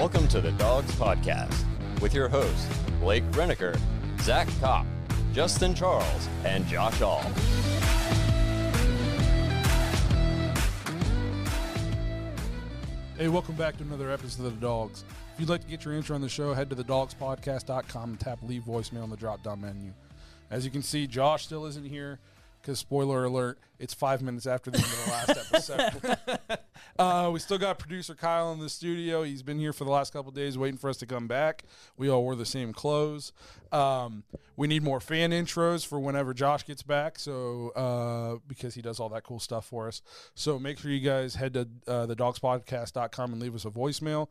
Welcome to the Dawgs Podcast with your hosts, Blake Reniker, Zach Kopp, Justin Charles, and Josh All. Hey, welcome back to another episode of The Dawgs. If you'd like to get your intro on the show, head to thedawgspodcast.com and tap leave voicemail in the drop down menu. As you can see, Josh still isn't here because, spoiler alert, it's five minutes after the end of the last episode. uh, we still got producer Kyle in the studio. He's been here for the last couple days waiting for us to come back. We all wore the same clothes. Um, we need more fan intros for whenever Josh gets back, so uh, because he does all that cool stuff for us. So make sure you guys head to uh, thedawgspodcast.com and leave us a voicemail.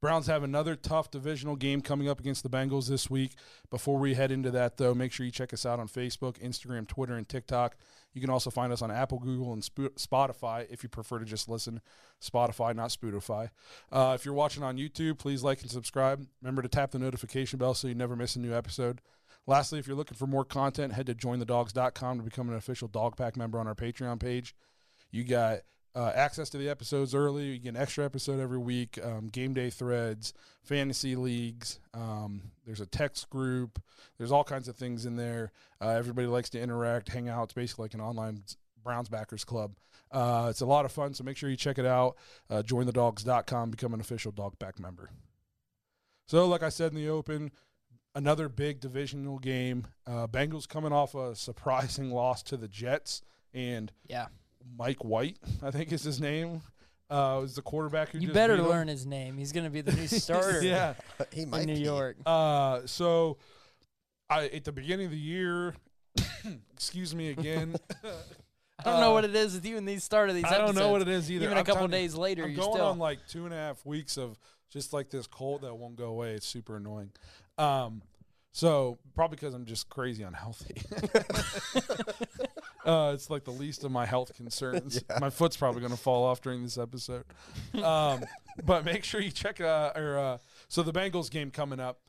Browns have another tough divisional game coming up against the Bengals this week. Before we head into that, though, make sure you check us out on Facebook, Instagram, Twitter, and TikTok. You can also find us on Apple, Google, and Spotify if you prefer to just listen. Spotify, not Spotify. Uh, if you're watching on YouTube, please like and subscribe. Remember to tap the notification bell so you never miss a new episode. Lastly, if you're looking for more content, head to jointhedawgs.com to become an official Dawg Pack member on our Patreon page. You got uh, access to the episodes early. You get an extra episode every week. Um, game day threads, fantasy leagues. Um, there's a text group. There's all kinds of things in there. Uh, everybody likes to interact, hang out. It's basically like an online Browns backers club. Uh, it's a lot of fun, so make sure you check it out. Uh, jointhedawgs.com, become an official dawg pack member. So, like I said in the open, another big divisional game. Uh, Bengals coming off a surprising loss to the Jets, and Yeah. Mike White, I think is his name, uh, was the quarterback who You just better beat him. learn his name. He's going to be the new starter yeah. he in might New be. York. Uh, so, I at the beginning of the year, excuse me again. I don't know what it is with you in these start of these I don't know what it is either. Even a I'm couple telling you, days later, I'm you're going still. on like two and a half weeks of just like this cold that won't go away. It's super annoying. Um, so probably because I'm just crazy unhealthy. uh, it's like the least of my health concerns. My foot's probably going to fall off during this episode. Um, but make sure you check. Uh, or uh, so the Bengals game coming up.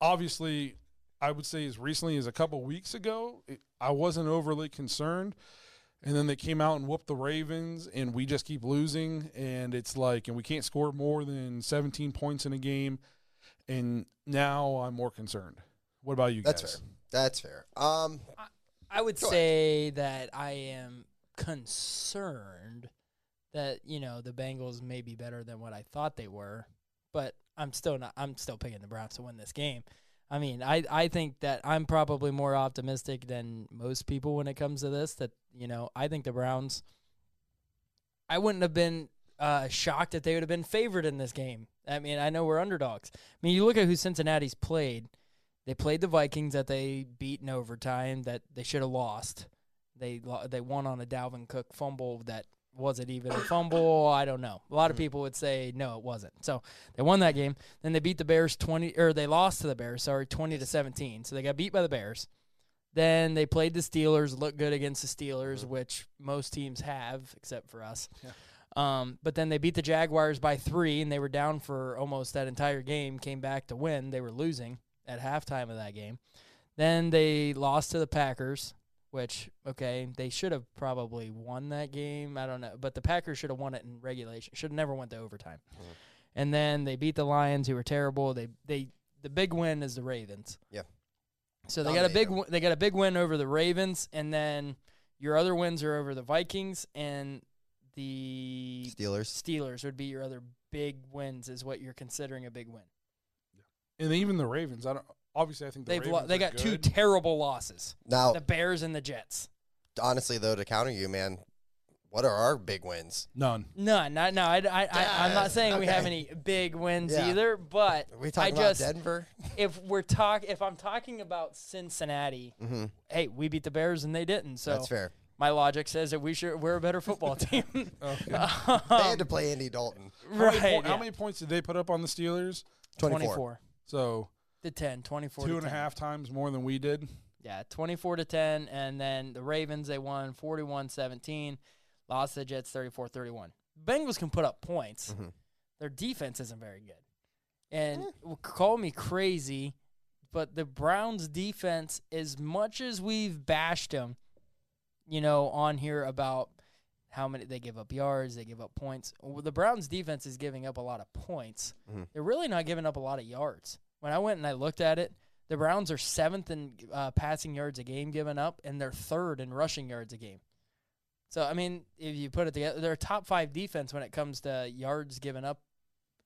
Obviously, I would say as recently as a couple weeks ago, it, I wasn't overly concerned. And then they came out and whooped the Ravens, and we just keep losing. And it's like, and we can't score more than 17 points in a game. And now I'm more concerned. What about you guys? That's guys? fair. That's fair. Um, I would Go ahead. say that I am concerned that you know the Bengals may be better than what I thought they were, but I'm still not. I'm still picking the Browns to win this game. I mean, I I think that I'm probably more optimistic than most people when it comes to this. That you know, I think the Browns. I wouldn't have been uh, shocked that they would have been favored in this game. I mean, I know we're underdogs. I mean, you look at who Cincinnati's played. They played the Vikings that they beat in overtime that they should have lost. They they won on a Dalvin Cook fumble that wasn't even a fumble. I don't know. A lot of people would say no, it wasn't. So they won that game. Then they beat the Bears twenty, or they lost to the Bears. Sorry, twenty to seventeen. So they got beat by the Bears. Then they played the Steelers, looked good against the Steelers, which most teams have except for us. Um, but then they beat the Jaguars by three, and they were down for almost that entire game. Came back to win. They were losing at halftime of that game. Then they lost to the Packers, which okay, they should have probably won that game. I don't know, but the Packers should have won it in regulation. Should have never went to overtime. And then they beat the Lions, who were terrible. They they the big win is the Ravens. Yeah. So they got a big w- they got a big win over the Ravens, and then Your other wins are over the Vikings and the Steelers. Steelers would be your other big wins. Is what you're considering a big win. And even the Ravens, I don't. Obviously, I think the They've lo- they are got two terrible losses: Now, the Bears and the Jets. honestly, though, to counter you, man, what are our big wins? None. None, not no. I, I, I, I'm not Yeah, saying we have any big wins Yeah. either, but Are we I talking about just Denver? if we're talk if I'm talking about Cincinnati, hmm hey, we beat the Bears and they didn't. So That's fair. my logic says that we should we're a better football team. Okay. They had to play Andy Dalton. How many, right. po- how many points did they put up on the Steelers? 24. 24 So to 10, 24 two to and a 10. half times more than we did. Yeah, 24 to 10 and then the Ravens they won 41-17, lost to the Jets 34-31. Bengals can put up points. Mhm. Their defense isn't very good. And w- call me crazy, but the Browns defense as much as we've bashed them, you know, on here about how many they give up yards, they give up points. Well, the Browns defense is giving up a lot of points. Mhm. They're really not giving up a lot of yards. When I went and I looked at it, the Browns are seventh in uh, passing yards a game given up, and they're third in rushing yards a game. So I mean, if you put it together, they're a top five defense when it comes to yards given up,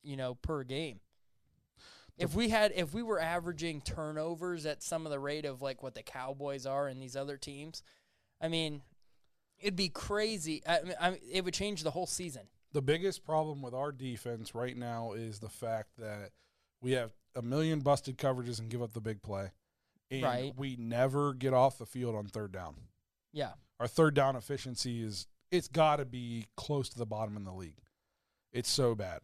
you know, per game. If we had, if we were averaging turnovers at some of the rate of like what the Cowboys are and these other teams, I mean, it'd be crazy. I mean, I mean, it would change the whole season. The biggest problem with our defense right now is the fact that we have a million busted coverages and give up the big play. And Right. we never get off the field on third down. Yeah, Our third down efficiency is it's got to be close to the bottom in the league. It's so bad.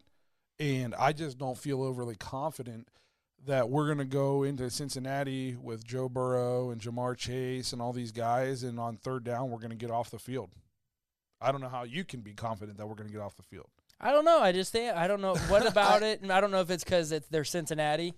And I just don't feel overly confident that we're going to go into Cincinnati with Joe Burrow and Ja'Marr Chase and all these guys and on third down we're going to get off the field. I don't know how you can be confident that we're going to get off the field. I don't know. I just think I don't know what about it, and I don't know if it's because it's they're Cincinnati,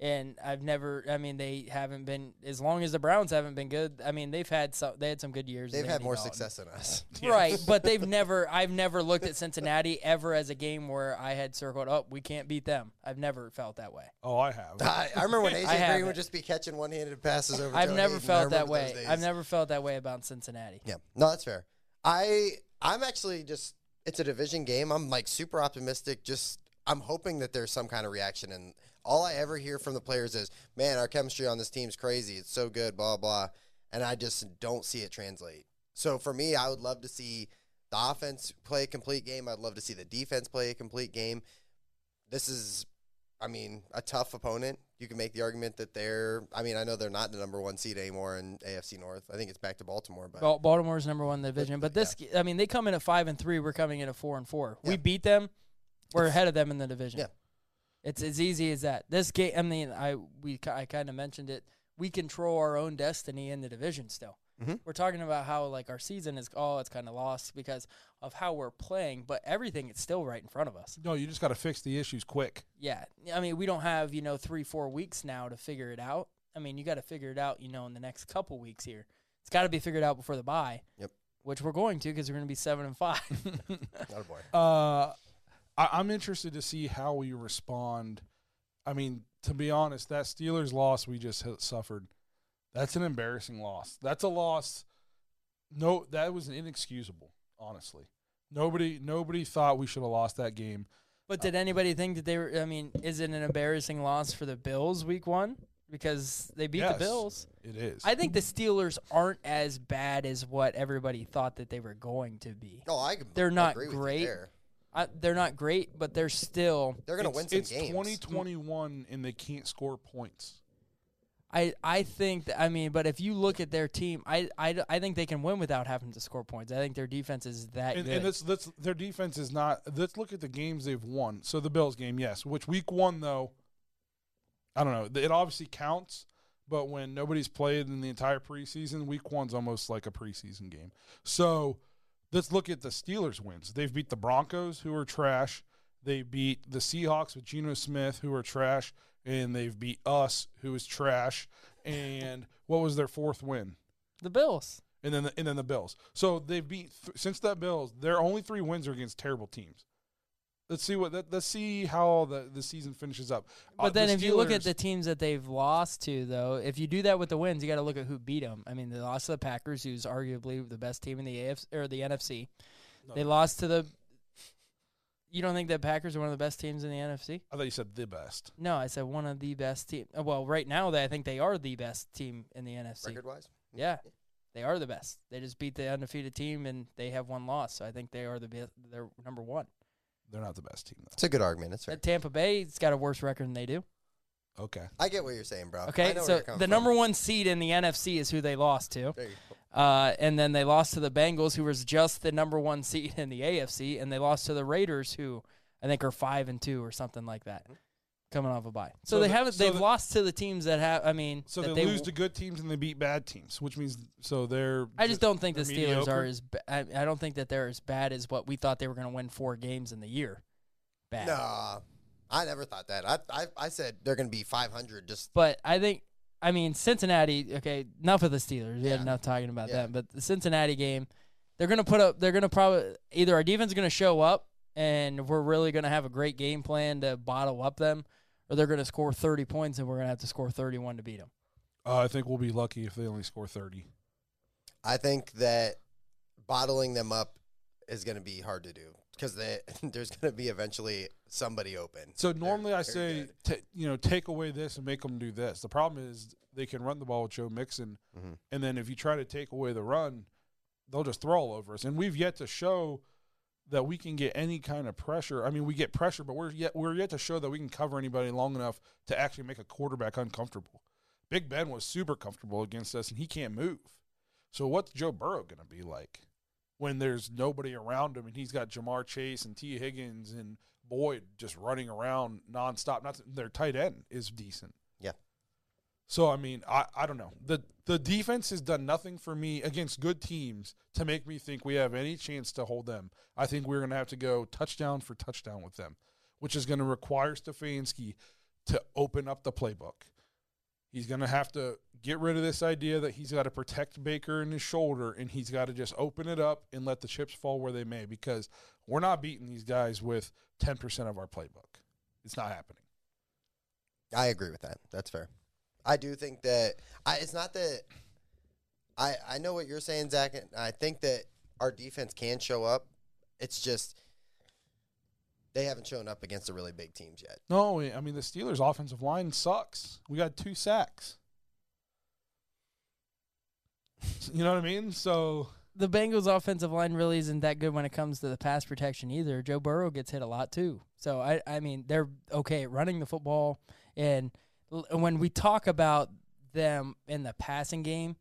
and I've never. I mean, they haven't been as long as the Browns haven't been good. I mean, they've had some. They had some good years. They've had Andy more Dalton. success than us. right? But they've never. I've never looked at Cincinnati ever as a game where I had circled, "Oh, we can't beat them." I've never felt that way. Oh, I have. I, I remember when AJ I Green haven't. would just be catching one-handed passes over. I've Joe never Haden. Felt that way. I've never felt that way about Cincinnati. Yeah, no, that's fair. I I'm actually just it's a division game. I'm like super optimistic. Just I'm hoping that there's some kind of reaction, and all I ever hear from the players is, "Man, our chemistry on this team's crazy. It's so good." Blah blah, and I just don't see it translate. So for me, I would love to see the offense play a complete game. I'd love to see the defense play a complete game. This is, I mean, a tough opponent. You can make the argument that they're. I mean, I know they're not the number one seed anymore in AFC North. I think it's back to Baltimore, but Well, Baltimore's number one in the division, but this, I mean, they come in at five and three. We're coming in at four and four. We beat them. We're It's- ahead of them in the division. Yeah. It's as easy as that. This game, I mean, I we ki- I kind of mentioned it. We control our own destiny in the division still. Mhm. We're talking about how like our season is oh it's kind of lost because of how we're playing, but everything is still right in front of us. No, you just got to fix the issues quick. Yeah, I mean we don't have you know three four weeks now to figure it out. I mean you got to figure it out you know in the next couple weeks here. It's got to be figured out before the bye. Yep. Which we're going to because we're going to be seven and five. not a boy. Uh, I, I'm interested to see how we respond. I mean, to be honest, that Steelers loss we just suffered, that's an embarrassing loss. That's a loss. No, that was inexcusable. Honestly, nobody nobody thought we should have lost that game. but uh, did anybody think that they were? I mean, is it an embarrassing loss for the Bills week one because they beat Yes. the Bills? It is. I think the Steelers aren't as bad as what everybody thought that they were going to be. No, I They're not agree with you great. There. I, they're not great, but they're still. They're going to it's, win some it's games. 2021 and they can't score points. I, I think that, I mean, but if you look at their team, I, I, I think they can win without having to score points. I think their defense is that And, good. and let's, let's, their defense is not. Let's look at the games they've won. So the Bills game, yes. Which week one though? I don't know. It obviously counts, but when nobody's played in the entire preseason, week one's almost like a preseason game. So let's look at the Steelers wins. They've beat the Broncos, who are trash. They beat the Seahawks with Geno Smith, who are trash, and they've beat us, who is trash. And what was their fourth win? the Bills. and then the, and then the Bills. So they've beat th- since that Bills. Their only three wins are against terrible teams. Let's see what let, let's see how the, the season finishes up. Uh, But then, the if you look at the teams that they've lost to, though, if you do that with the wins, you got to look at who beat them. I mean, they lost to the Packers, who's arguably the best team in the AFC or the NFC. They lost to the. You don't think that Packers are one of the best teams in the NFC? I thought you said the best. No, I said one of the best team. uh, Well, right now, they, I think they are the best team in the NFC. Record wise, Yeah, they are the best. They just beat the undefeated team, and they have one loss. So I think they are the best. They're number one. They're not the best team it's a good argument. It's fair. At Tampa Bay, it's got a worse record than they do. Okay. I get what you're saying, bro. I Okay, know where so you're coming the from. number one seed in the NFC is who they lost to. There you go. Uh, and then they lost to the Bengals, who was just the number one seed in the AFC, and they lost to the Raiders, who I think are five and two or something like that, coming off a bye. So, So they the- haven't. so they've the- lost to the teams that have. I mean, So that they, lose w- to good teams and they beat bad teams, which means so they're. I just don't think the Steelers mediocre? are as. Ba- I, I don't think that they're as bad as what we thought they were going to win four games in the year. Bad. Nah, I never thought that. I I, I said they're going to be 500. Just But I think, I mean, Cincinnati. Okay, enough of the Steelers. We had Yeah. enough talking about Yeah. that. But the Cincinnati game, they're gonna put up. They're gonna probably either our defense is gonna show up, and we're really gonna have a great game plan to bottle up them, or they're gonna score thirty points, and we're gonna have to score thirty-one to beat them. Uh, I think we'll be lucky if they only score thirty. I think that bottling them up is going to be hard to do because there's going to be eventually somebody open. So They're normally I very say, good. ta you know, take away this and make them do this. The problem is they can run the ball with Joe Mixon, Mhm. and then if you try to take away the run, they'll just throw all over us. And we've yet to show that we can get any kind of pressure. I mean, we get pressure, but we're yet we're yet to show that we can cover anybody long enough to actually make a quarterback uncomfortable. Big Ben was super comfortable against us, and he can't move. So what's Joe Burrow going to be like when there's nobody around him and he's got Ja'Marr Chase and Tee Higgins and Boyd just running around nonstop? Not their tight end is decent. So I mean, I, I don't know. The the defense has done nothing for me against good teams to make me think we have any chance to hold them. I think we're gonna have to go touchdown for touchdown with them, which is gonna require Stefanski to open up the playbook. He's gonna have to get rid of this idea that he's got to protect Baker in his shoulder and he's got to just open it up and let the chips fall where they may because we're not beating these guys with ten percent of our playbook. It's not happening. I agree with that. That's fair. I do think that I. It's not that. I I know what you're saying, Zach. And I think that our defense can show up. It's just they haven't shown up against the really big teams yet. No, I mean the Steelers' offensive line sucks. We got two sacks. You know what I mean? So The Bengals' offensive line really isn't that good when it comes to the pass protection either. Joe Burrow gets hit a lot too. So I, I mean, they're okay at running the football, and l- when we talk about them in the passing game,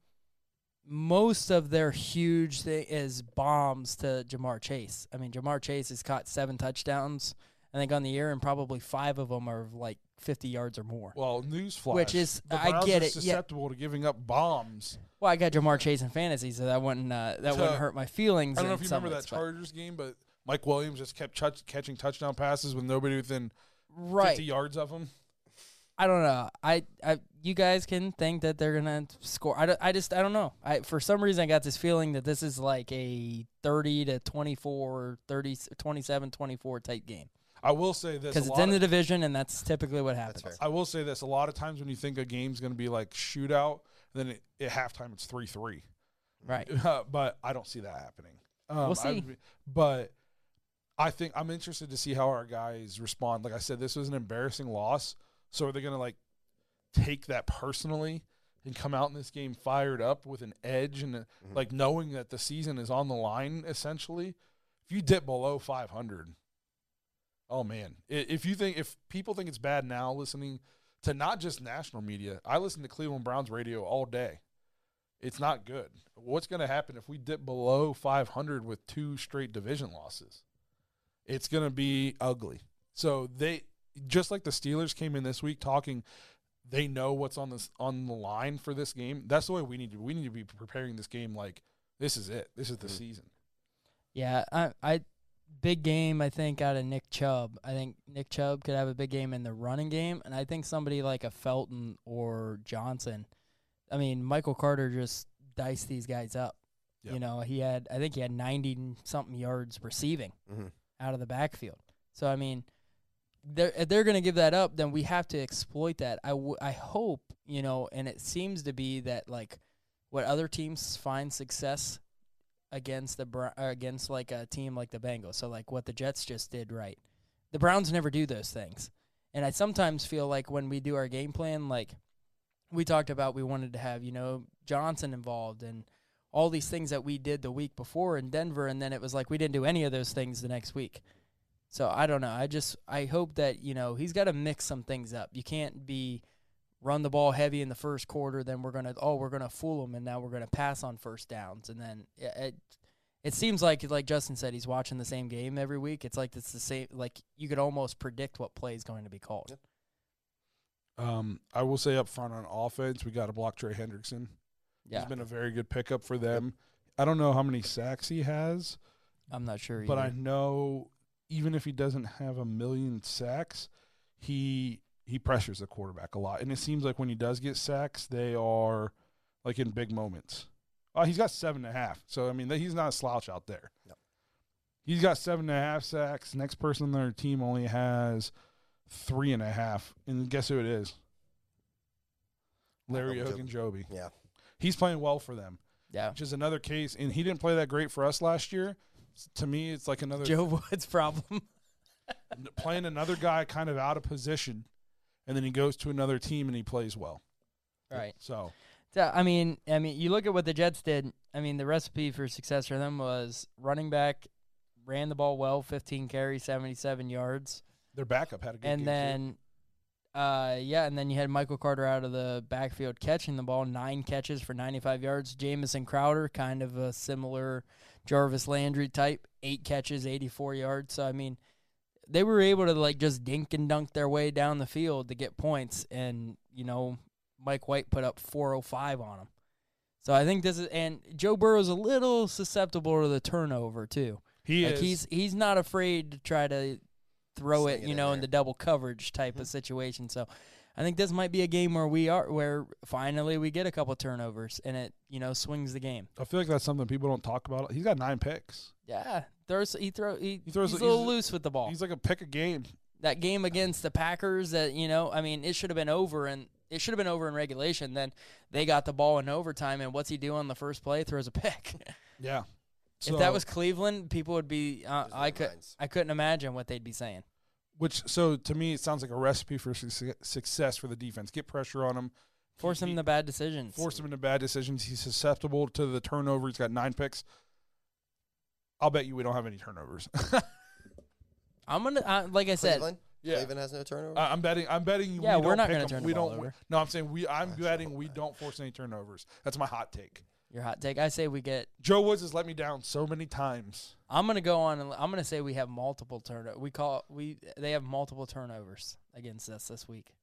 most of their huge thing is bombs to Ja'Marr Chase. I mean, Ja'Marr Chase has caught seven touchdowns, I think, on the year, and probably five of them are like 50 yards or more. well, newsflash. Which is- I get it, yeah. susceptible to giving up bombs. Well, I got Ja'Marr Chase in fantasy, so that wouldn't uh, that So, wouldn't hurt my feelings. I don't know if you remember that ways, Chargers game, but Mike Williams just kept touch, catching touchdown passes with nobody within right. 50 yards of him. I don't know. I, I, you guys can think that they're gonna score. I, I just, I don't know. I, for some reason, I got this feeling that this is like a 30 to 24, 30, 27, 24 type game I will say this because it's lot in the division, and that's typically what happens. I will say this: a lot of times when you think a game's going to be like shootout, then it, at halftime it's three three. Right. Uh, but I don't see that happening. Um, We'll see. I- but I think I'm interested to see how our guys respond. Like I said, this was an embarrassing loss. So are they going to like take that personally and come out in this game fired up with an edge and a, like knowing that the season is on the line? Essentially, if you dip below 500, oh man, if you think if people think it's bad now, listening to not just national media, I listen to Cleveland Browns radio all day it's not good. What's going to happen if we dip below 500 with two straight division losses? It's going to be ugly. So they just like the Steelers came in this week talking they know what's on this on the line for this game. That's the way we need to we need to be preparing this game like this is it. This is the season. Yeah, I, I, big game. I think out of Nick Chubb. I think Nick Chubb could have a big game in the running game, and I think somebody like a Felton or Johnson. I mean, Michael Carter just diced these guys up. Yep. You know, he had I think he had ninety something yards receiving Mhm. out of the backfield. So I mean, they're if they're going to give that up, then we have to exploit that. I, w- I hope you know, and it seems to be that like what other teams find success against the uh, against like a team like the Bengals. So like what the Jets just did, right? The Browns never do those things, and I sometimes feel like when we do our game plan, like we talked about, we wanted to have you know Johnson involved and all these things that we did the week before in Denver, and then it was like we didn't do any of those things the next week. So I don't know. I just I hope that you know he's got to mix some things up. You can't be run the ball heavy in the first quarter, then we're gonna oh we're gonna fool them, and now we're gonna pass on first downs, and then it, it it seems like like Justin said he's watching the same game every week. It's like it's the same. Like you could almost predict what play is going to be called. Um, I will say up front on offense, we got to block Trey Hendrickson. Yeah, He's been a very good pickup for them. I don't know how many sacks he has, I'm not sure. but I know even if he doesn't have a million sacks, he he pressures the quarterback a lot. And it seems like when he does get sacks, they are like in big moments. Oh, he's got seven and a half. So I mean, he's not a slouch out there. No. He's got seven and a half sacks. Next person on their team only has three and a half. And guess who it is? Larry Ogunjobi. Ogunjobi. Yeah. He's playing well for them, yeah. which is another case. And he didn't play that great for us last year. To me, it's like another Joe Woods' problem. playing another guy kind of out of position, and then he goes to another team and he plays well. right. So So, I mean, I mean, you look at what the Jets did. I mean, the recipe for success for them was running back, ran the ball well, 15 carries, 77 yards, their backup had a good and game then, uh, yeah, and then you had Michael Carter out of the backfield catching the ball, nine catches for 95 yards. Jamison Crowder, kind of a similar Jarvis Landry type, eight catches, 84 yards. So I mean, they were able to like just dink and dunk their way down the field to get points, and you know, Mike White put up 405 on them. So I think this is, and Joe Burrow's a little susceptible to the turnover too. He like is. he's he's not afraid to try to throw Sling it, you in know, in there. the double coverage type of mm-hmm. situation. So I think this might be a game where we are where finally we get a couple turnovers and it, you know, swings the game. I feel like that's something people don't talk about. He's got nine picks. Yeah, throws he throw he, He throws- he's a little loose with the ball. He's like a pick a game. that game against the Packers that you know, I mean, it should have been over and it should have been over in regulation. Then they got the ball in overtime, and what's he do on the first play? Throws a pick. Yeah. If that was Cleveland, people would be. Uh, I could. minds. I couldn't imagine what they'd be saying. which so to me it sounds like a recipe for suc- success for the defense. Get pressure on him, Force him into bad decisions. force him into bad decisions. He's susceptible to the turnover. He's got nine picks. I'll bet you we don't have any turnovers. I'm gonna. Uh, like I said, Cleveland. Yeah. Cleveland has no turnover. I- I'm betting. I'm betting. Yeah, we we're don't not pick gonna 'em. turn the We ball don't. over. No, I'm saying we. I'm Gosh, betting we don't force any turnovers. That's my hot take. Your hot take. I say we get. Joe Woods has let me down so many times. I'm gonna go on and I'm gonna say we have multiple turnovers. We call we they have multiple turnovers against us this week.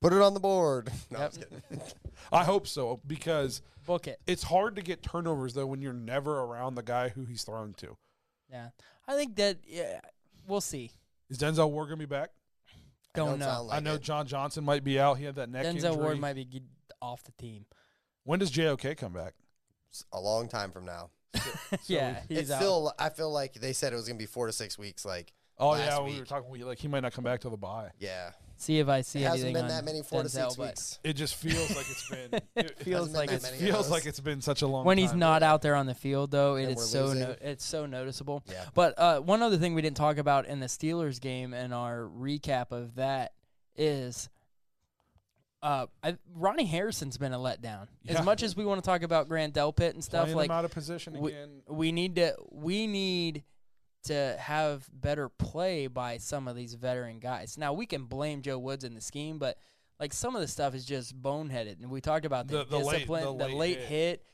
Put it on the board. No, I'm Yep. just. I hope so because Book it. it's hard to get turnovers though when you're never around the guy who he's throwing to. Yeah, I think that. Yeah, we'll see. Is Denzel Ward gonna be back? Don't, Don't know. like I know it. John Johnson might be out. He had that neck Denzel injury. Ward might be off the team. when does JOK come back? It's a long time from now. yeah, he's it's out. still. I feel like they said it was gonna be four to six weeks. Like, Oh Last yeah, we were talking. We, like he might not come back till the bye. yeah, see if I see anything. it hasn't been on that many four to six weeks. It just feels like it's been. It feels been like that it's many. It of feels those. like it's been such a long. when he's not out there on the field though. It And is so no, it's so noticeable. Yeah. But uh, one other thing we didn't talk about in the Steelers game and our recap of that is uh, I, Ronnie Harrison's been a letdown. Yeah. As much as we want to talk about Grant Delpit and stuff, Playing like out of position we- again. we need to we need to have better play by some of these veteran guys. Now we can blame Joe Woods in the scheme, but like some of the stuff is just boneheaded. And we talked about the, The- the late- discipline, the the late late hit. hit.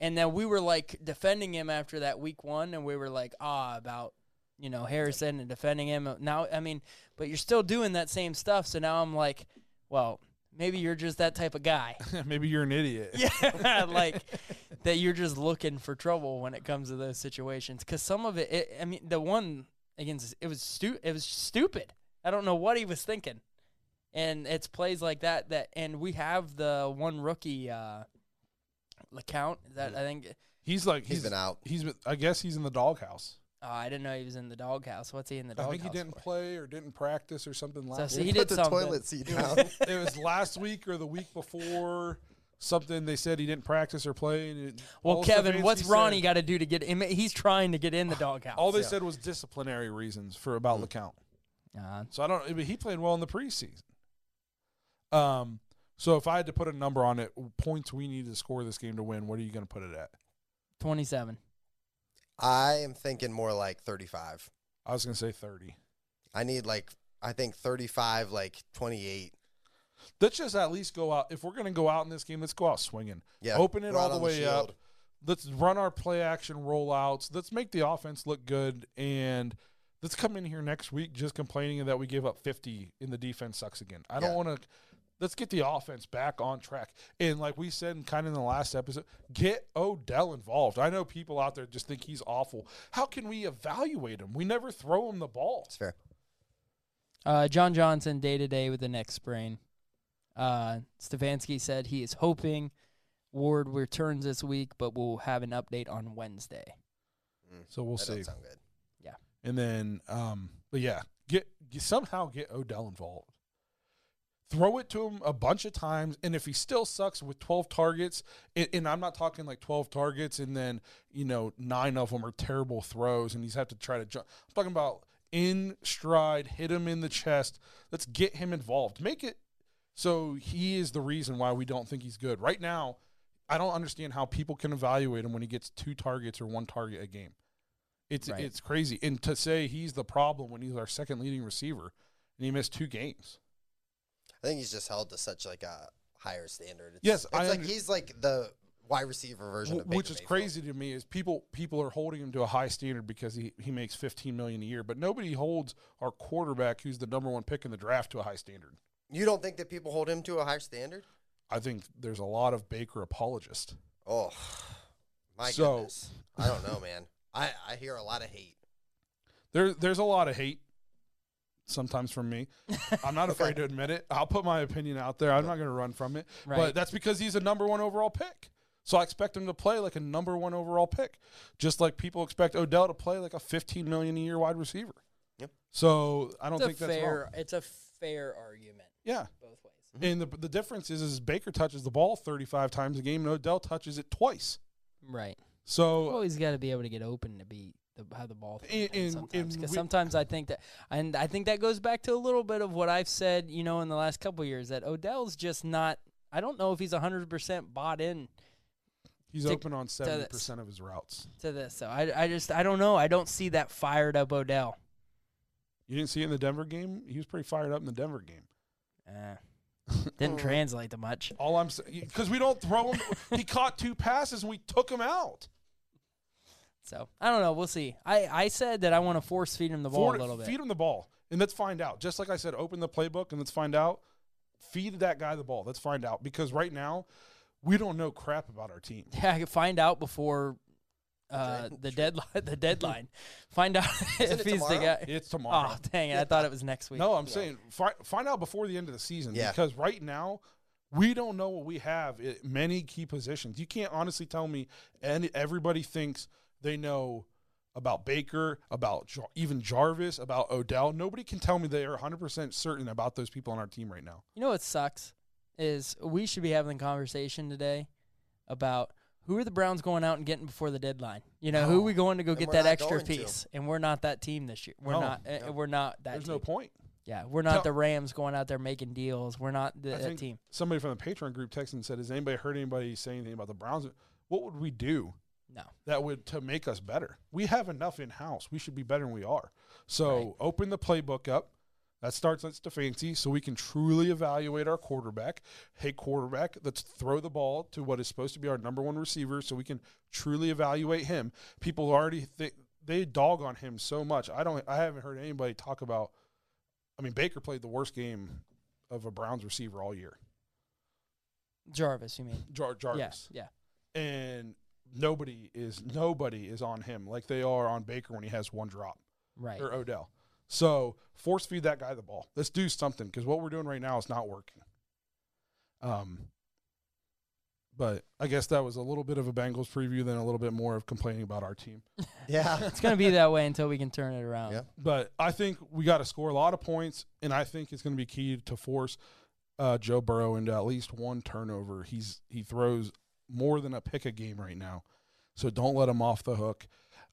and then we were like defending him after that week one, and we were like ah about you know Harrison and defending him. Now I mean, but you're still doing that same stuff. So now I'm like, well. Maybe you're just that type of guy. Maybe you're an idiot. Yeah, like that you're just looking for trouble when it comes to those situations. Because some of it, it, I mean, the one against it was stu- it was stupid. I don't know what he was thinking, and it's plays like that that, and we have the one rookie uh, account that I think He's like He's he's been out. He's been, I guess he's in the doghouse. Oh, I didn't know he was in the doghouse. What's he in the doghouse? I doghouse? think he didn't for? play or didn't practice or something So last see, week. he Put did the something. toilet seat It down. was, it was last week or the week before. Something they said he didn't practice or play. And it, Well, Kevin, what's Ronnie got to do to get him? He's trying to get in the doghouse. All they said was disciplinary reasons for about LeCount. Uh, So I don't. I mean, he played well in the preseason. Um. So if I had to put a number on it, points we need to score this game to win, what are you going to put it at? 27. I am thinking more like 35. I was going to say thirty. I need like I think 35, like 28. Let's just at least go out. If we're going to go out in this game, let's go out swinging. Yeah, Open it all the on the way up. Let's run our play action rollouts. Let's make the offense look good. And let's come in here next week just complaining that we gave up 50 and the defense sucks again. I don't want to. Let's get the offense back on track. And like we said, kind of in the last episode, get Odell involved. I know people out there just think he's awful. How can we evaluate him? We never throw him the ball. It's fair. Uh, John Johnson day to day with the neck sprain. Uh, Stefanski said he is hoping Ward returns this week, but we'll have an update on Wednesday. So we'll that see. doesn't sound good. Yeah. And then, um, but yeah, get, get somehow get Odell involved. Throw it to him a bunch of times, and if he still sucks with twelve targets, and, and I'm not talking like twelve targets, and then you know nine of them are terrible throws, and he's have to try to jump. I'm talking about in stride, hit him in the chest. Let's get him involved. Make it so he is the reason why we don't think he's good right now. I don't understand how people can evaluate him when he gets two targets or one target a game. It's Right. it's crazy. And to say he's the problem when he's our second leading receiver and he missed two games. I think he's just held to such like a higher standard. It's, Yes, it's I like under- he's like the wide receiver version of which is Mayfield. crazy to me is people people are holding him to a high standard because he, he makes 15 million a year, but nobody holds our quarterback who's the number one pick in the draft to a high standard. You don't think that people hold him to a higher standard? I think there's a lot of Baker apologists. Oh, my So- goodness. I don't know, man. I, I hear a lot of hate. There there's a lot of hate sometimes from me. I'm not afraid to admit it. I'll put my opinion out there. I'm not going to run from it. Right. But that's because he's a number 1 overall pick. So I expect him to play like a number 1 overall pick, just like people expect Odell to play like a 15 million a year wide receiver. Yep. So I don't It's a think that's fair. wrong. It's a fair argument Yeah. both ways. And the the difference is is Baker touches the ball 35 times a game and Odell touches it twice. Right. So Well, he's got to be able to get open to beat the have the ball. And- and- sometimes because sometimes I think that, and I think that goes back to a little bit of what I've said, you know, in the last couple of years that Odell's just not. I don't know if he's hundred percent bought in he's to- open on 70% of his routes. to this. So I, I just, I don't know. I don't see that fired up Odell. You didn't see it in the Denver game? He was pretty fired up in the Denver game. Eh, didn't translate to much. All I'm saying, because we don't throw him. he caught two passes and we took him out. So I don't know. We'll see. I, I said that I want to force feed him the ball Forward- a little bit. Feed him the ball, and let's find out. Just like I said, open the playbook and let's find out. Feed that guy the ball. Let's find out because right now we don't know crap about our team. Yeah, I could find out before uh, Right. the deadline. The deadline. Find out Isn't if it he's the guy. It's tomorrow. Oh dang it! I thought it was next week. No, I'm saying fi- find out before the end of the season Yeah. because right now we don't know what we have at many key positions. You can't honestly tell me, and everybody thinks they know about Baker, about Jar- even Jarvis, about Odell. Nobody can tell me they are 100% certain about those people on our team right now. You know what sucks is we should be having a conversation today about who are the Browns going out and getting before the deadline. You know, who are we going to go And get that extra going to. piece? And we're not that team this year. We're No. not. uh, No. We're not that. There's team. no point. Yeah, we're not Tell- the Rams going out there making deals. We're not the, I that think team. somebody from the Patreon group texted and said, "Has anybody heard anybody say anything about the Browns? What would we do No. that would to make us better? We have enough in house. We should be better than we are. So Right. open the playbook up. That starts at Stefanski, so we can truly evaluate our quarterback. Hey, quarterback, let's throw the ball to what is supposed to be our number one receiver, so we can truly evaluate him. People already think they dog on him so much. I don't. I haven't heard anybody talk about. I mean, Baker played the worst game of a Browns receiver all year. Jarvis, you mean? Jar- Jarvis. Yeah. Yeah. And nobody is nobody is on him like they are on Baker when he has one drop Right. or Odell. So force feed that guy the ball. Let's do something because what we're doing right now is not working. Um, But I guess that was a little bit of a Bengals preview, then a little bit more of complaining about our team. Yeah. It's gonna be that way until we can turn it around. Yeah. But I think we got to score a lot of points, and I think it's going to be key to force uh, Joe Burrow into at least one turnover. He's he throws more than a pick a game right now, so don't let him off the hook.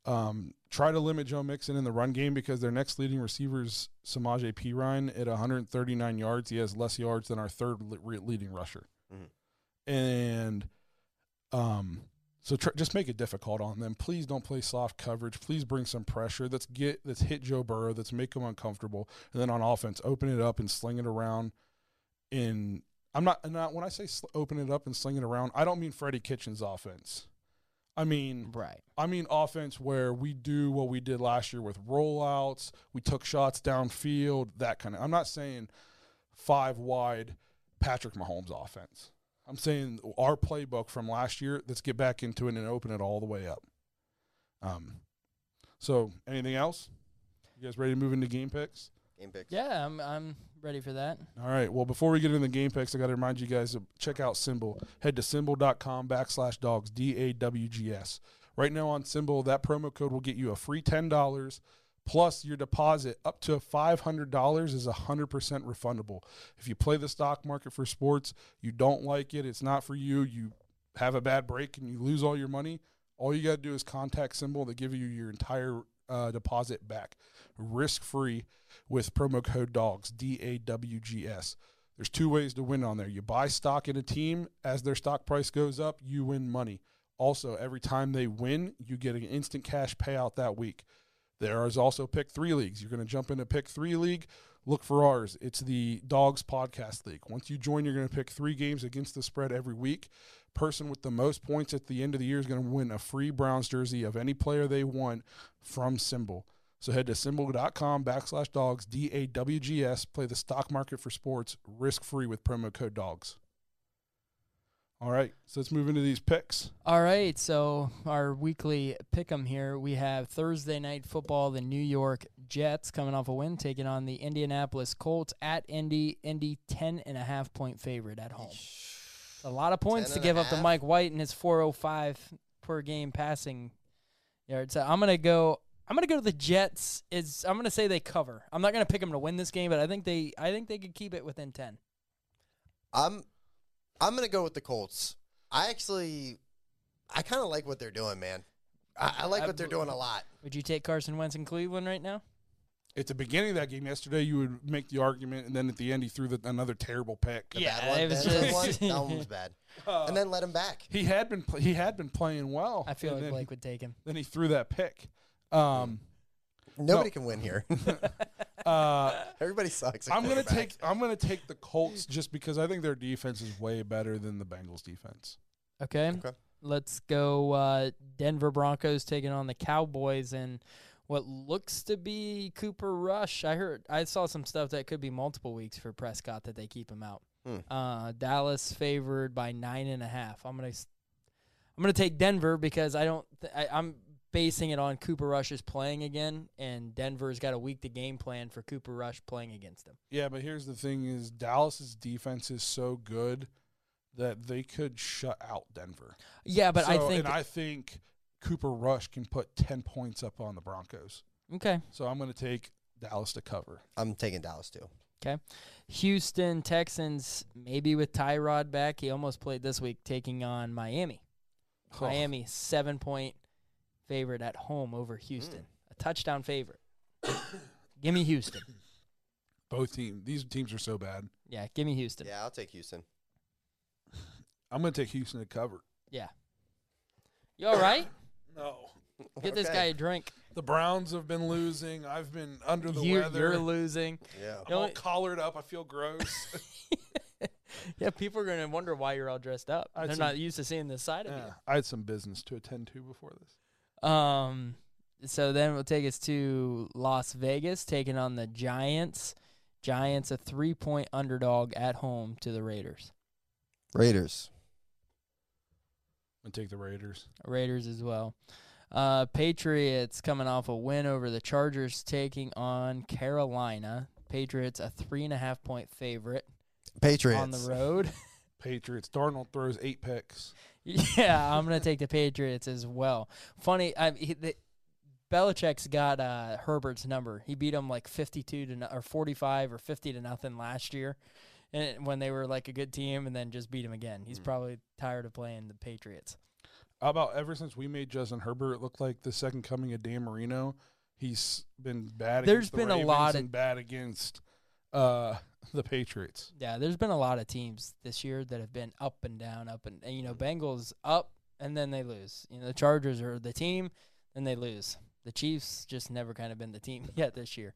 Um, try to limit Joe Mixon in the run game because their next leading receiver is Samaje Perine at 139 yards. He has less yards than our third leading rusher, Mhm. and um, so tr- just make it difficult on them. Please don't play soft coverage. Please bring some pressure. Let's get let's hit Joe Burrow. Let's make him uncomfortable. And then on offense, open it up and sling it around. In I'm not, not when I say sl- open it up and sling it around, I don't mean Freddie Kitchens offense. I mean Right. I mean offense where we do what we did last year with rollouts. We took shots downfield, that kind of. I'm not saying five wide Patrick Mahomes offense. I'm saying our playbook from last year. Let's get back into it and open it all the way up. Um. So anything else? You guys ready to move into game picks? Game picks. Yeah, I'm I'm ready for that. All right. Well, before we get into the game picks, I got to remind you guys to check out SimBull. Head to simbull.com backslash dawgs, D A W G S. Right now on SimBull, that promo code will get you a free $10 plus your deposit up to $500 is 100% refundable. If you play the stock market for sports, you don't like it, it's not for you, you have a bad break and you lose all your money, all you got to do is contact SimBull. They give you your entire uh, deposit back risk free with promo code DAWGS, D A W G S. There's two ways to win on there. You buy stock in a team, as their stock price goes up, you win money. Also, every time they win, you get an instant cash payout that week. There is also pick three leagues. You're going to jump into pick three league. Look for ours. It's the Dawgs Podcast League. Once you join, you're going to pick three games against the spread every week. Person with the most points at the end of the year is going to win a free Browns jersey of any player they want from SimBull. So head to simbull.com backslash dawgs, D A W G S. Play the stock market for sports risk free with promo code dawgs. All right, so let's move into these picks. All right, so our weekly pick 'em here. We have Thursday night football. The New York Jets coming off a win, taking on the Indianapolis Colts at Indy. Indy ten and a half point favorite at home. A lot of points to give a up to? Mike White and his 405 per game passing yards. So I'm gonna go. I'm gonna go to the Jets. Is I'm gonna say they cover. I'm not gonna pick them to win this game, but I think they. I think they could keep it within ten. I'm I'm gonna go with the Colts. I actually I kind of like what they're doing, man. I, I like what they're doing a lot. Would you take Carson Wentz in Cleveland right now? At the beginning of that game yesterday, you would make the argument, and then at the end, he threw the, another terrible pick. The Yeah, bad one, it was that one, just- that one was bad. and then let him back. He had been pl- he had been playing well. I feel and like then, Blake would take him. then he threw that pick. Um, Nobody can win here. uh, Everybody sucks. at I'm gonna quarterback. take I'm gonna take the Colts just because I think their defense is way better than the Bengals defense. Okay. Okay. Let's go uh, Denver Broncos taking on the Cowboys and what looks to be Cooper Rush. I heard I saw some stuff that could be multiple weeks for Prescott that they keep him out. Hmm. Uh, Dallas favored by nine and a half. I'm gonna s- I'm gonna take Denver because I don't th- I, I'm basing it on Cooper Rush is playing again, and Denver's got a week to game plan for Cooper Rush playing against him. Yeah, but here's the thing: is Dallas's defense is so good that they could shut out Denver. Yeah, but I think and I think Cooper Rush can put ten points up on the Broncos. okay. So I'm going to take Dallas to cover. I'm taking Dallas too. Okay. Houston Texans, maybe with Tyrod back, he almost played this week, taking on Miami. Oh. Miami seven point favorite at home over Houston, mm. a touchdown favorite. give me Houston. Both teams. These teams are so bad. Yeah, give me Houston. Yeah, I'll take Houston. I'm going to take Houston to cover. Yeah. You all right? No. Get this Okay. guy a drink. The Browns have been losing. I've been under the You, weather. you're losing. Yeah. I'm all collared up. I feel gross. yeah, people are gonna wonder why you're all dressed up. They're some- not used to seeing this side of yeah, I had some business to attend to before this. You. Um, so then we'll take us to Las Vegas, taking on the Giants. Giants a three point underdog at home to the Raiders. Raiders. I'm going to take the Raiders. Raiders as well. Uh, Patriots coming off a win over the Chargers, taking on Carolina. Patriots a three and a half point favorite Patriots. on the road. Patriots. Darnold throws eight picks. Yeah, I'm gonna take the Patriots as well. Funny, I he, the, Belichick's got uh, Herbert's number. He beat him like 52 to no, or 45 or 50 to nothing last year, and when they were like a good team, and then just beat him again. He's probably tired of playing the Patriots. How about ever since we made Justin Herbert look like the second coming of Dan Marino, he's been bad. There's against the been a lot of- bad against uh, the Patriots. Yeah, there's been a lot of teams this year that have been up and down, up and, and you know, Bengals up and then they lose. You know, the Chargers are the team, then they lose. The Chiefs just never kind of been the team yet this year.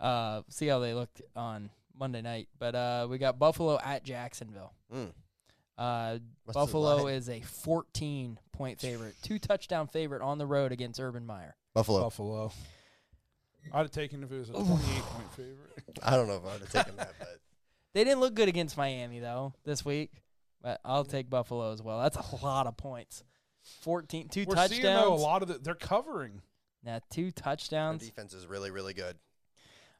Uh, see how they looked on Monday night. But uh, we got Buffalo at Jacksonville. Mm. Uh, Buffalo is a 14 point favorite, two touchdown favorite on the road against Urban Meyer. Buffalo. Buffalo. I'd have taken if it was a 28 point favorite. I don't know if I would have taken that, but They didn't look good against Miami though this week, but I'll take Buffalo as well. That's a lot of points. 14, two We're touchdowns. seeing though a lot of the, they're covering. Now two their touchdowns. defense is really, really good.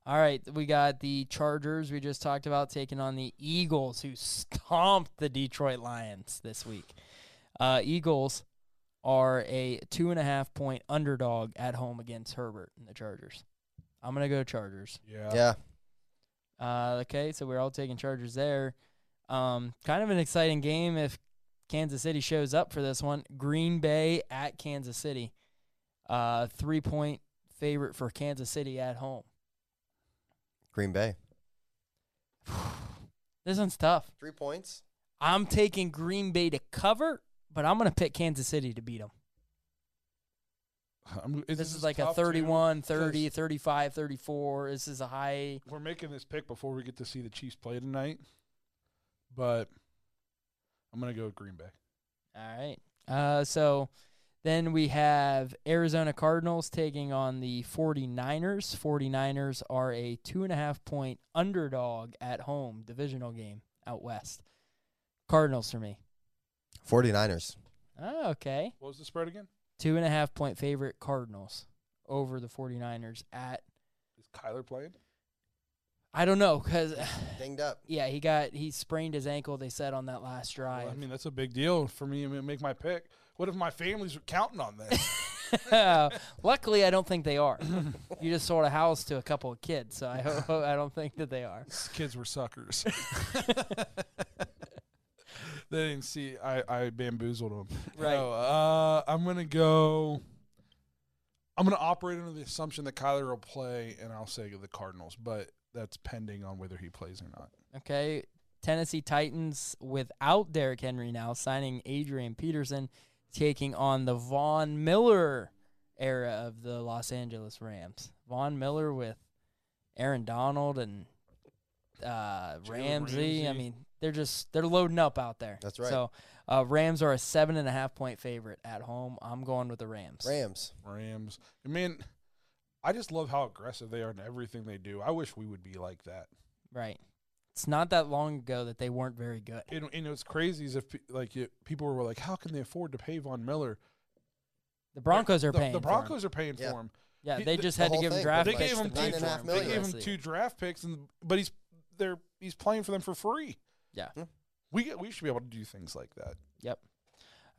All right, we got the Chargers we just talked about taking on the Eagles, who stomped the Detroit Lions this week. Uh, Eagles are a two and a half point underdog at home against Herbert and the Chargers. I'm gonna go Chargers. Yeah. Yeah. Uh, okay, so we're all taking Chargers there. Um, kind of an exciting game if Kansas City shows up for this one. Green Bay at Kansas City. Uh, three point favorite for Kansas City at home. Green Bay. This one's tough. Three points. I'm taking Green Bay to cover, but I'm going to pick Kansas City to beat them. I'm- This, is like a tough, too, 31, 30, 'cause 35, 34. This is a high. We're making this pick before we get to see the Chiefs play tonight, but I'm gonna go with Green Bay. All right. Uh, so then we have Arizona Cardinals taking on the 49ers. 49ers are a two and a half point underdog at home, divisional game out west. Cardinals for me. 49ers. Oh, okay. What was the spread again? Two and a half point favorite Cardinals over the 49ers at, Is Kyler playing? I don't know, because, Dinged up. yeah, he got, he sprained his ankle, they said, on that last drive. Well, I mean, that's a big deal for me to make my pick. What if my family's counting on that? Luckily, I don't think they are. you just sold a house to a couple of kids, so I hope, I don't think that they are. These kids were suckers. They didn't see. I, I bamboozled them. Right. No, uh, I'm gonna go. I'm gonna operate under the assumption that Kyler will play, and I'll say the Cardinals, but that's pending on whether he plays or not. Okay. Tennessee Titans without Derrick Henry now signing Adrian Peterson, taking on the Von Miller era of the Los Angeles Rams. Von Miller with Aaron Donald and uh, Jalen Ramsey. I mean, they're just they're loading up out there. That's right. So uh, Rams are a seven and a half point favorite at home. I'm going with the Rams. Rams. Rams. I mean, I just love how aggressive they are in everything they do. I wish we would be like that. Right. It's not that long ago that they weren't very good. And, and what's crazy is if like you, people were like, "How can they afford to pay Von Miller?" The Broncos are the, paying. The for him. Broncos are paying Yeah. for him. Yeah, He- they just the had to whole give him draft They picks gave him pay nine for and him. They gave him Rest of the two draft picks, and but he's they're he's playing for them for free. Yeah. We get, we should be able to do things like that. Yep.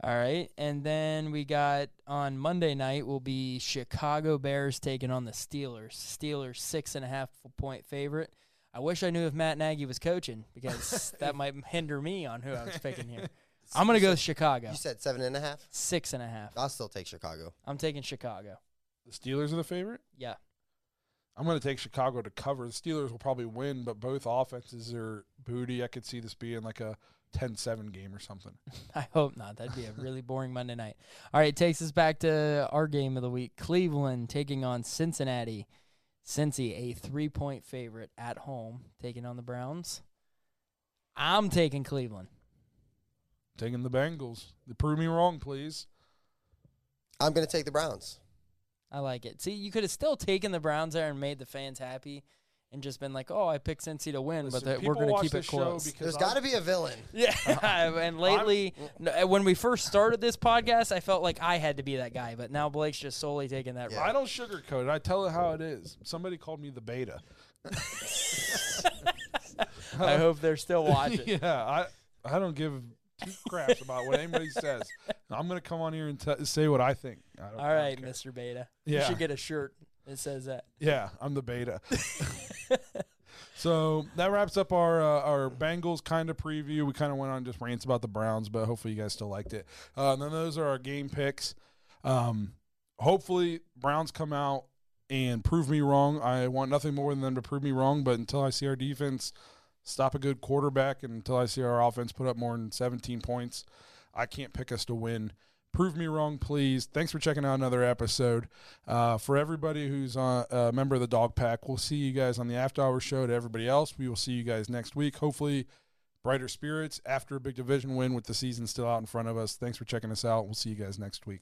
All right, and then we got on Monday night will be Chicago Bears taking on the Steelers. Steelers six and a half point favorite. I wish I knew if Matt Nagy was coaching because that might hinder me on who I was picking here. I'm gonna go with Chicago. You said seven and a half. Six and a half. I'll still take Chicago. I'm taking Chicago. The Steelers are the favorite. Yeah. I'm going to take Chicago to cover. The Steelers will probably win, but both offenses are booty. I could see this being like a 10-7 game or something. I hope not. That'd be a really boring Monday night. All right, takes us back to our game of the week. Cleveland taking on Cincinnati. Cincy, a three point favorite at home, taking on the Browns. I'm taking Cleveland. Taking the Bengals. Prove me wrong, please. I'm going to take the Browns. I like it. See, you could have still taken the Browns there and made the fans happy and just been like, oh, I picked Cincy to win, Listen, but that we're going to keep it close. There's got to be a villain. Yeah, and lately, n- uh, when we first started this podcast, I felt like I had to be that guy, but now Blake's just solely taking that Yeah. I don't sugarcoat it. I tell it how it is. Somebody called me the beta. I hope they're still watching. yeah, I I don't give two craps about what anybody says. I'm gonna come on here and t- say what I think. I don't, All don't. Mr. Beta. Yeah. You should get a shirt that says that. Yeah, I'm the beta. so that wraps up our uh, our Bengals kind of preview. We kind of went on just rants about the Browns, but hopefully you guys still liked it. Uh, and then those are our game picks. Um, hopefully Browns come out and prove me wrong. I want nothing more than them to prove me wrong. But until I see our defense stop a good quarterback, until I see our offense put up more than 17 points, I can't pick us to win. Prove me wrong, please. Thanks for checking out another episode. Uh, for everybody who's uh, a member of the Dawg Pack, we'll see you guys on the After Hour Show. To everybody else, we will see you guys next week. Hopefully, brighter spirits after a big division win with the season still out in front of us. Thanks for checking us out. We'll see you guys next week.